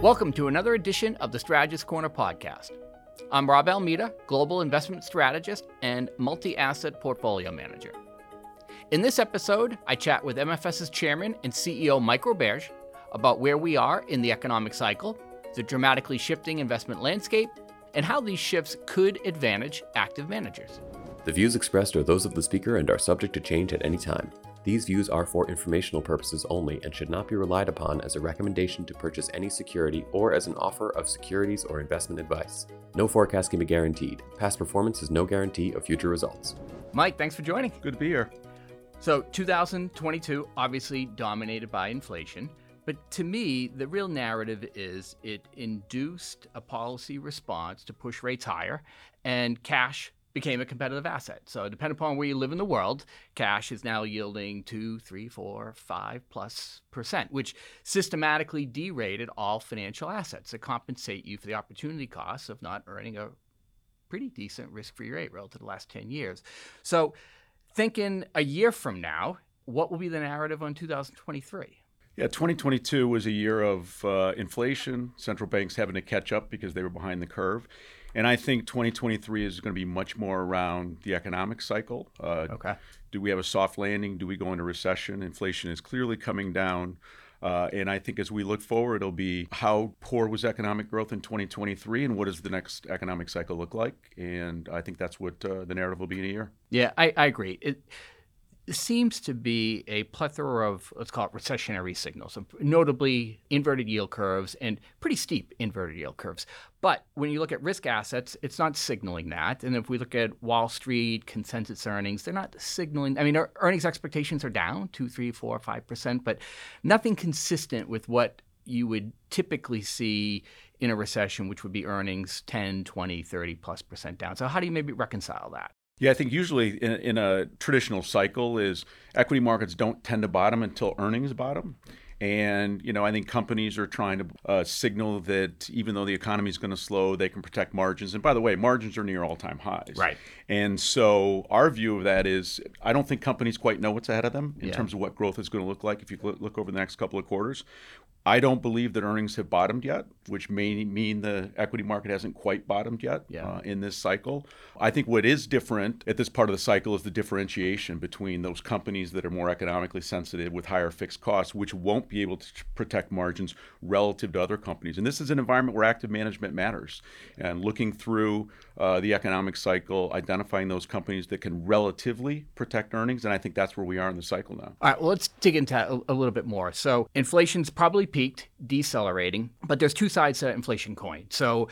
Welcome to another edition of the Strategist Corner podcast. I'm Rob Almeida, Global Investment Strategist and Multi Asset Portfolio Manager. In this episode, I chat with MFS's Chairman and CEO Mike Roberge about where we are in the economic cycle, the dramatically shifting investment landscape, and how these shifts could advantage active managers. The views expressed are those of the speaker and are subject to change at any time. These views are for informational purposes only and should not be relied upon as a recommendation to purchase any security or as an offer of securities or investment advice. No forecast can be guaranteed. Past performance is no guarantee of future results. Mike, thanks for joining. Good to be here. So, 2022, obviously dominated by inflation. But to me, the real narrative is it induced a policy response to push rates higher, and cash became a competitive asset. So, depending upon where you live in the world, cash is now yielding two, three, four, five plus percent, which systematically derated all financial assets to compensate you for the opportunity costs of not earning a pretty decent risk free rate relative to the last 10 years. So, thinking a year from now, what will be the narrative on 2023? Yeah, 2022 was a year of uh, inflation, central banks having to catch up because they were behind the curve. And I think 2023 is going to be much more around the economic cycle. Uh, okay. Do we have a soft landing? Do we go into recession? Inflation is clearly coming down. Uh, and I think as we look forward, it'll be how poor was economic growth in 2023 and what does the next economic cycle look like? And I think that's what uh, the narrative will be in a year. Yeah, I, I agree. It, seems to be a plethora of, let's call it recessionary signals, notably inverted yield curves and pretty steep inverted yield curves. But when you look at risk assets, it's not signaling that. And if we look at Wall Street consensus earnings, they're not signaling. I mean, earnings expectations are down two, three, four, five percent, but nothing consistent with what you would typically see in a recession, which would be earnings 10, 20, 30 plus percent down. So, how do you maybe reconcile that? Yeah, I think usually in, in, a traditional cycle is equity markets don't tend to bottom until earnings bottom. And you know, I think companies are trying to uh, signal that even though the economy is going to slow, they can protect margins. And by the way, margins are near all-time highs. Right. And so our view of that is, I don't think companies quite know what's ahead of them in yeah. terms of what growth is going to look like if you look over the next couple of quarters. I don't believe that earnings have bottomed yet, which may mean the equity market hasn't quite bottomed yet yeah. uh, in this cycle. I think what is different at this part of the cycle is the differentiation between those companies that are more economically sensitive with higher fixed costs, which won't be able to protect margins relative to other companies. And this is an environment where active management matters. And looking through uh, the economic cycle, identifying those companies that can relatively protect earnings, and I think that's where we are in the cycle now. All right, well, let's dig into a, a little bit more. So inflation's probably peaked, decelerating, but there's two sides to inflation coin. So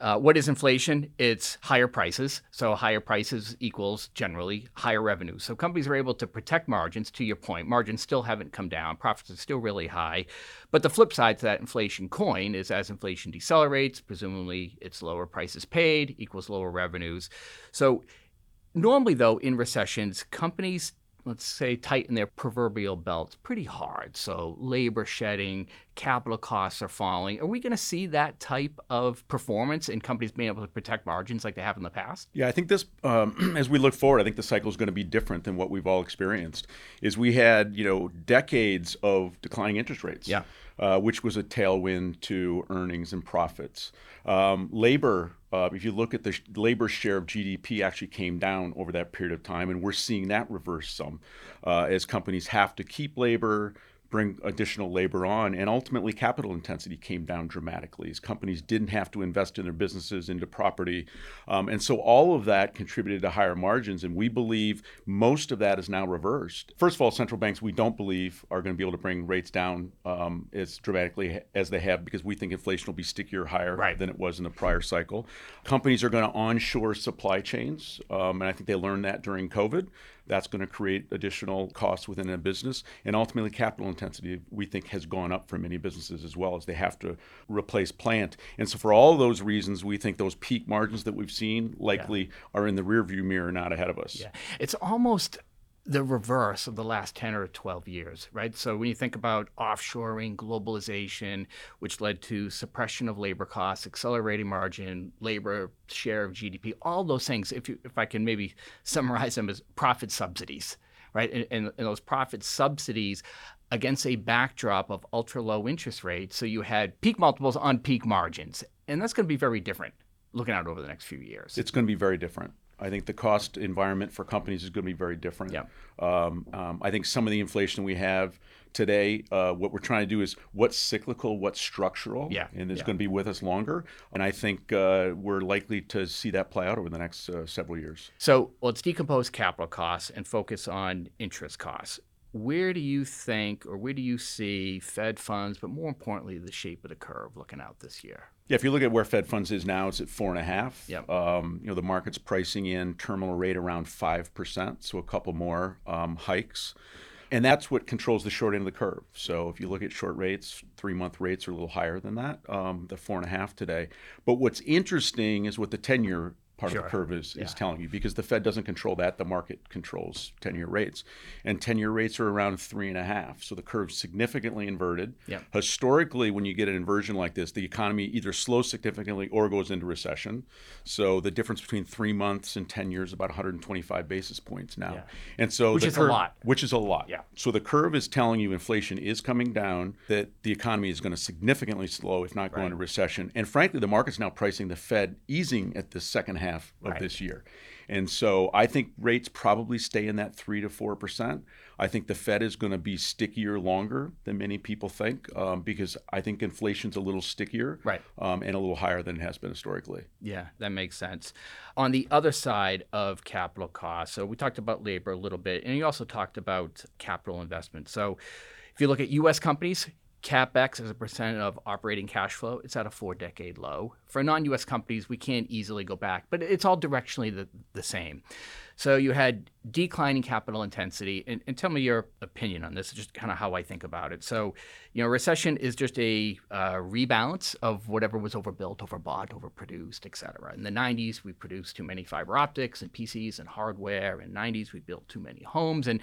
uh, what is inflation? It's higher prices. So higher prices equals generally higher revenue. So companies are able to protect margins. To your point, margins still haven't come down. Profits are still really high. But the flip side to that inflation coin is as inflation decelerates, presumably it's lower prices paid equals lower revenues. So normally, though, in recessions, companies let's say, tighten their proverbial belts pretty hard. So labor shedding, capital costs are falling. Are we going to see that type of performance in companies being able to protect margins like they have in the past? Yeah, I think this, um, as we look forward, I think the cycle is going to be different than what we've all experienced. Is we had, you know, decades of declining interest rates. Yeah. Uh, which was a tailwind to earnings and profits. Um, labor uh, if you look at the labor share of GDP, actually came down over that period of time, and we're seeing that reverse some uh, as companies have to keep labor, bring additional labor on. And ultimately, capital intensity came down dramatically as companies didn't have to invest in their businesses, into property. Um, and so all of that contributed to higher margins. And we believe most of that is now reversed. First of all, central banks, we don't believe, are going to be able to bring rates down um, as dramatically as they have because we think inflation will be stickier higher right. than it was in the prior cycle. Companies are going to onshore supply chains. Um, and I think they learned that during COVID. That's going to create additional costs within a business. And ultimately, capital intensity, we think, has gone up for many businesses as well as they have to replace plant. And so, for all those reasons, we think those peak margins that we've seen likely yeah. are in the rearview mirror, not ahead of us. Yeah. It's almost the reverse of the last 10 or 12 years, right? So when you think about offshoring, globalization, which led to suppression of labor costs, accelerating margin, labor share of GDP, all those things, if, you, if I can maybe summarize them as profit subsidies, right? And, and, and those profit subsidies against a backdrop of ultra low interest rates. So you had peak multiples on peak margins. And that's going to be very different looking out over the next few years. It's going to be very different. I think the cost environment for companies is going to be very different. Yeah. Um, um, I think some of the inflation we have today, uh, what we're trying to do is what's cyclical, what's structural, Yeah. and it's Yeah. going to be with us longer. And I think uh, we're likely to see that play out over the next uh, several years. So let's decompose capital costs and focus on interest costs. Where do you think, or where do you see Fed funds, but more importantly, the shape of the curve looking out this year? Yeah, if you look at where Fed funds is now, it's at four and a half. Yep. Um, you know, the market's pricing in terminal rate around five percent, so a couple more um, hikes, and that's what controls the short end of the curve. So if you look at short rates, three month rates are a little higher than that, um, the four and a half today. But what's interesting is what the ten year part of the curve is, Yeah. is telling you because the Fed doesn't control that, the market controls 10 year rates. And 10 year rates are around three and a half. So the curve's significantly inverted. Yep. Historically, when you get an inversion like this, the economy either slows significantly or goes into recession. So the difference between three months and 10 years is about 125 basis points now. Yeah. And so Which is a lot. Which is a lot. Yeah. So the curve is telling you inflation is coming down, that the economy is going to significantly slow, if not go Right. into recession. And frankly, the market's now pricing the Fed easing at the second half of Right. this year. And so I think rates probably stay in that three to four percent. I think the Fed is going to be stickier longer than many people think um, because I think inflation's a little stickier Right. um, and a little higher than it has been historically. Yeah, that makes sense. On the other side of capital costs, so we talked about labor a little bit, and you also talked about capital investment. So if you look at U.S. companies, capex as a percent of operating cash flow, it's at a four-decade low. For non-U.S. companies, we can't easily go back, but it's all directionally the, the same. So you had declining capital intensity, and, and tell me your opinion on this, just kind of how I think about it. So, you know, recession is just a uh, rebalance of whatever was overbuilt, overbought, overproduced, et cetera. In the 90s, we produced too many fiber optics and PCs and hardware. In 90s, we built too many homes. And,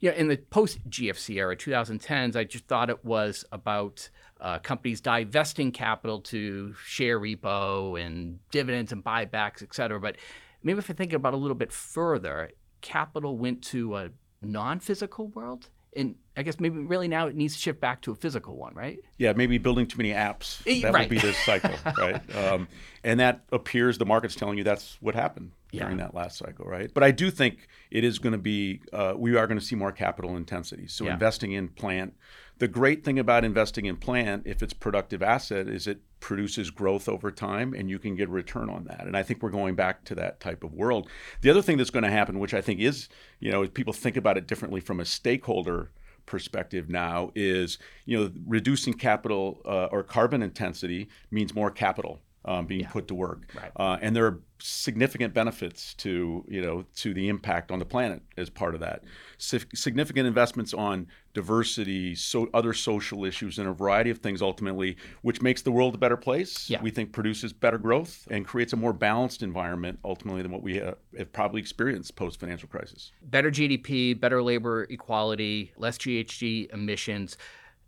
you know, in the post-GFC era, 2010s, I just thought it was about uh, companies divesting capital to share repo and dividends and buybacks, et cetera. But maybe if I think about it a little bit further, capital went to a non-physical world. And I guess maybe really now it needs to shift back to a physical one, right? Yeah, maybe building too many apps. Eh, That right. would be this cycle, right? Um, and that appears the market's telling you that's what happened Yeah. during that last cycle, right? But I do think it is going to be, uh, we are going to see more capital intensity. So Yeah. investing in plant. The great thing about investing in plant, if it's productive asset, is it produces growth over time and you can get a return on that. And I think we're going back to that type of world. The other thing that's going to happen, which I think is, you know, people think about it differently from a stakeholder perspective now is you know reducing capital uh, or carbon intensity means more capital um, being put to work Right. uh, and there are significant benefits to you know to the impact on the planet as part of that. Sig- significant investments on diversity so other social issues and a variety of things ultimately which makes the world a better place Yeah. we think produces better growth and creates a more balanced environment ultimately than what we uh, have probably experienced post financial crisis. Better GDP, better labor equality, less GHG emissions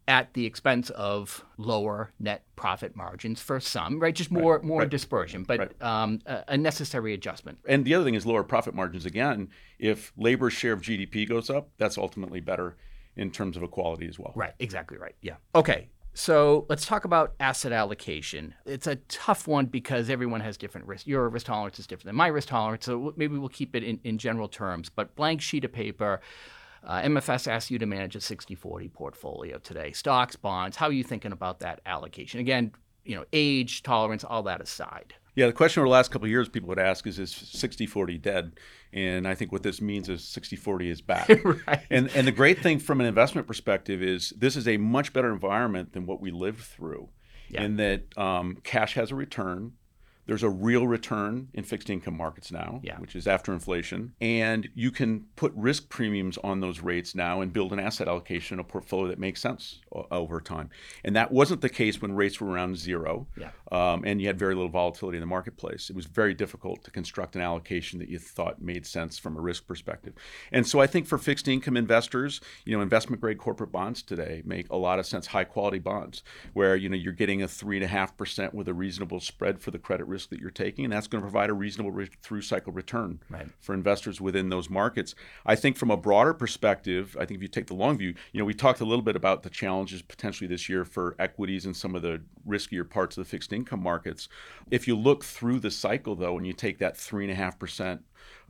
at the expense of lower net profit margins for some, right? Just more more right. dispersion, but Right. um, a, a necessary adjustment. And the other thing is lower profit margins. Again, if labor's share of GDP goes up, that's ultimately better in terms of equality as well. Right, exactly right. Yeah. Okay. So let's talk about asset allocation. It's a tough one because everyone has different risk. Your risk tolerance is different than my risk tolerance. So maybe we'll keep it in, in general terms. But blank sheet of paper, uh, MFS asks you to manage a 60 40 portfolio today. Stocks, bonds, how are you thinking about that allocation? Again, you know, age, tolerance, all that aside. Yeah, the question over the last couple of years people would ask is is 60-40 dead? And I think what this means is 60-40 is back. right. and and the great thing from an investment perspective is this is a much better environment than what we lived through Yeah. in that um, cash has a return there's a real return in fixed income markets now Yeah. which is after inflation and you can put risk premiums on those rates now and build an asset allocation a portfolio that makes sense over time and that wasn't the case when rates were around zero Yeah. um, and you had very little volatility in the marketplace. It was very difficult to construct an allocation that you thought made sense from a risk perspective. And so I think for fixed income investors, you know, investment grade corporate bonds today make a lot of sense, high quality bonds, where you know you're getting a three and a half percent with a reasonable spread for the credit risk risk that you're taking, and that's going to provide a reasonable re- through cycle return Right. for investors within those markets. I think from a broader perspective, I think if you take the long view, you know, we talked a little bit about the challenges potentially this year for equities and some of the riskier parts of the fixed income markets. If you look through the cycle, though, and you take that three and a half percent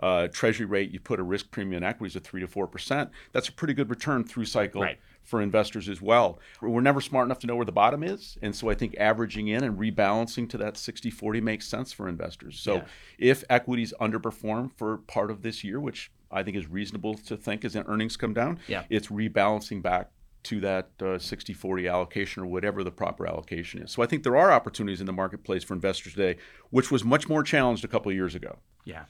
uh, treasury rate, you put a risk premium in equities of three to four percent. That's a pretty good return through cycle Right. For investors as well. We're never smart enough to know where the bottom is. And so I think averaging in and rebalancing to that 60 40 makes sense for investors. So Yeah. if equities underperform for part of this year, which I think is reasonable to think as earnings come down, Yeah. it's rebalancing back to that uh, 60 40 allocation or whatever the proper allocation is. So I think there are opportunities in the marketplace for investors today, which was much more challenged a couple of years ago. Yeah.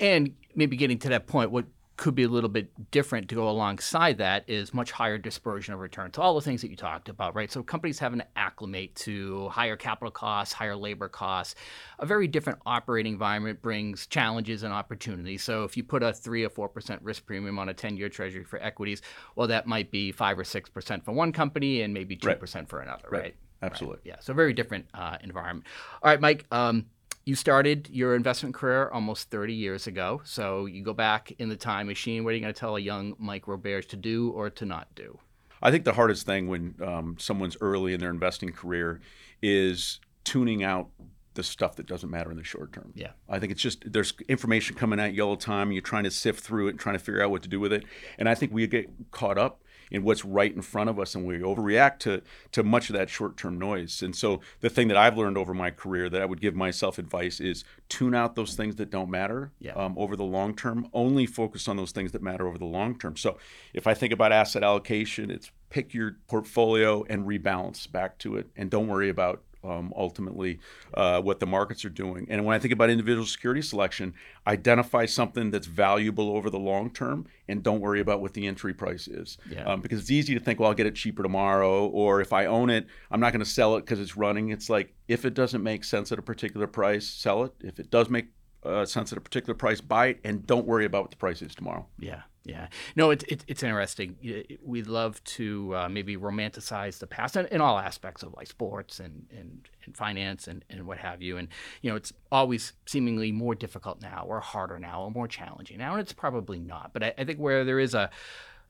And maybe getting to that point, what could be a little bit different to go alongside that is much higher dispersion of return. So all the things that you talked about, right? So companies having to acclimate to higher capital costs, higher labor costs. A very different operating environment brings challenges and opportunities. So if you put a three or four percent risk premium on a 10-year treasury for equities, well, that might be five or six percent for one company and maybe two percent for another, right? Right. Absolutely. Yeah, so very different uh, environment. All right, Mike, um, you started your investment career almost 30 years ago. So you go back in the time machine. What are you going to tell a young Mike Roberge to do or to not do? I think the hardest thing when um, someone's early in their investing career is tuning out the stuff that doesn't matter in the short term. Yeah. I think it's just there's information coming at you all the time. And you're trying to sift through it and trying to figure out what to do with it. And I think we get caught up in what's right in front of us and we overreact to to much of that short-term noise. And so the thing that I've learned over my career that I would give myself advice is tune out those things that don't matter Yeah. um, over the long term. Only focus on those things that matter over the long term. So if I think about asset allocation, it's pick your portfolio and rebalance back to it, and don't worry about um, ultimately uh, what the markets are doing. And when I think about individual security selection, identify something that's valuable over the long term, and don't worry about what the entry price is. Yeah. Um, because it's easy to think, well, I'll get it cheaper tomorrow, or if I own it, I'm not going to sell it because it's running. It's like if it doesn't make sense at a particular price, sell it. If it does make uh, sense at a particular price, buy it, and don't worry about what the price is tomorrow. Yeah, yeah. No, it's it, it's interesting. We love to uh, maybe romanticize the past in, in all aspects of like sports and, and, and finance and, and what have you. And you know, it's always seemingly more difficult now, or harder now, or more challenging now, and it's probably not. But I, I think where there is a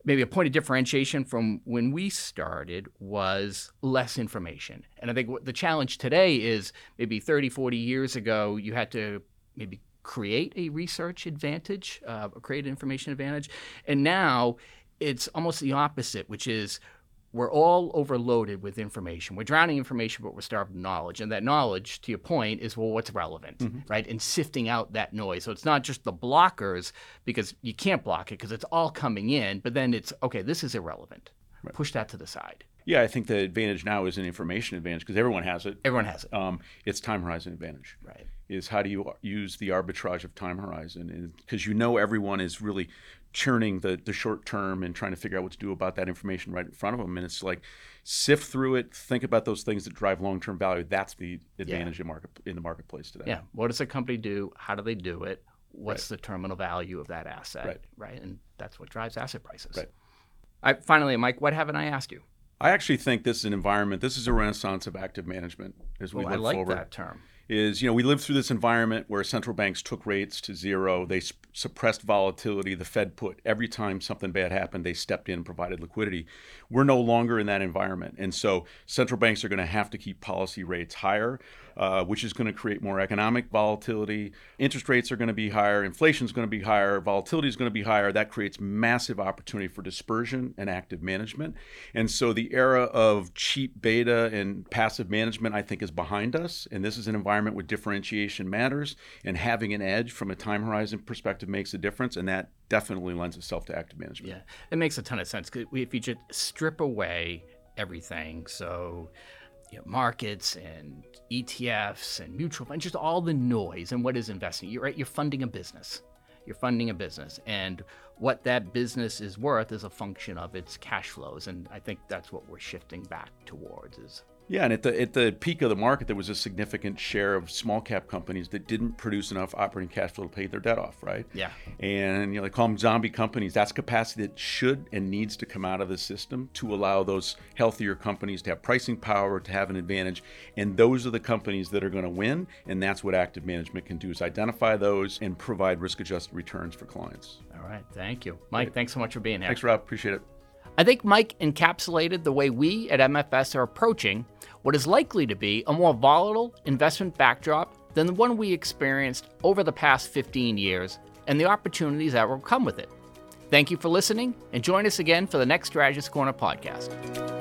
maybe a point of differentiation from when we started was less information. And I think what the challenge today is maybe 30, 40 years ago, you had to maybe create a research advantage, uh, create an information advantage. And now it's almost the opposite, which is we're all overloaded with information. We're drowning in information, but we're starved of knowledge. And that knowledge, to your point, is well, what's relevant, right? And sifting out that noise. So it's not just the blockers, because you can't block it because it's all coming in, but then it's okay, this is irrelevant. Push that to the side. Yeah, I think the advantage now is an information advantage because everyone has it. Everyone has it. Um, it's time horizon advantage. Right. Is how do you use the arbitrage of time horizon? Because you know everyone is really churning the, the short term and trying to figure out what to do about that information right in front of them. And it's like sift through it, think about those things that drive long term value. That's the advantage in market in the marketplace today. Yeah. What does a company do? How do they do it? What's the terminal value of that asset? Right. right. And that's what drives asset prices. Right. Right, finally, Mike, what haven't I asked you? I actually think this is an environment. This is a renaissance of active management as we Oh, look I like forward. that term. Is you know we lived through this environment where central banks took rates to zero. They sp- suppressed volatility. The fed put every time something bad happened they stepped in and provided liquidity. We're no longer in that environment. And so central banks are going to have to keep policy rates higher uh, which is going to create more economic volatility. Interest rates are going to be higher inflation is going to be higher volatility is going to be higher. That creates massive opportunity for dispersion and active management. And so the era of cheap beta and passive management i think is behind us and this is an environment where differentiation matters and having an edge from a time horizon perspective makes a difference and that definitely lends itself to active management. Yeah, it makes a ton of sense. if you just strip away everything, so you know, markets and ETFs and mutual funds, just all the noise and what is investing. You're right. You're funding a business. You're funding a business, and what that business is worth is a function of its cash flows. And I think that's what we're shifting back towards: is Yeah, and at the at the peak of the market, there was a significant share of small cap companies that didn't produce enough operating cash flow to pay their debt off, right? Yeah. And you know, they call them zombie companies. That's capacity that should and needs to come out of the system to allow those healthier companies to have pricing power, to have an advantage. And those are the companies that are going to win. And that's what active management can do: is identify those and provide risk-adjusted returns for clients. All right. Thank you, Mike. Thanks so much for being here. Thanks, Rob. Appreciate it. I think Mike encapsulated the way we at MFS are approaching what is likely to be a more volatile investment backdrop than the one we experienced over the past 15 years and the opportunities that will come with it. Thank you for listening and join us again for the next Strategist Corner podcast.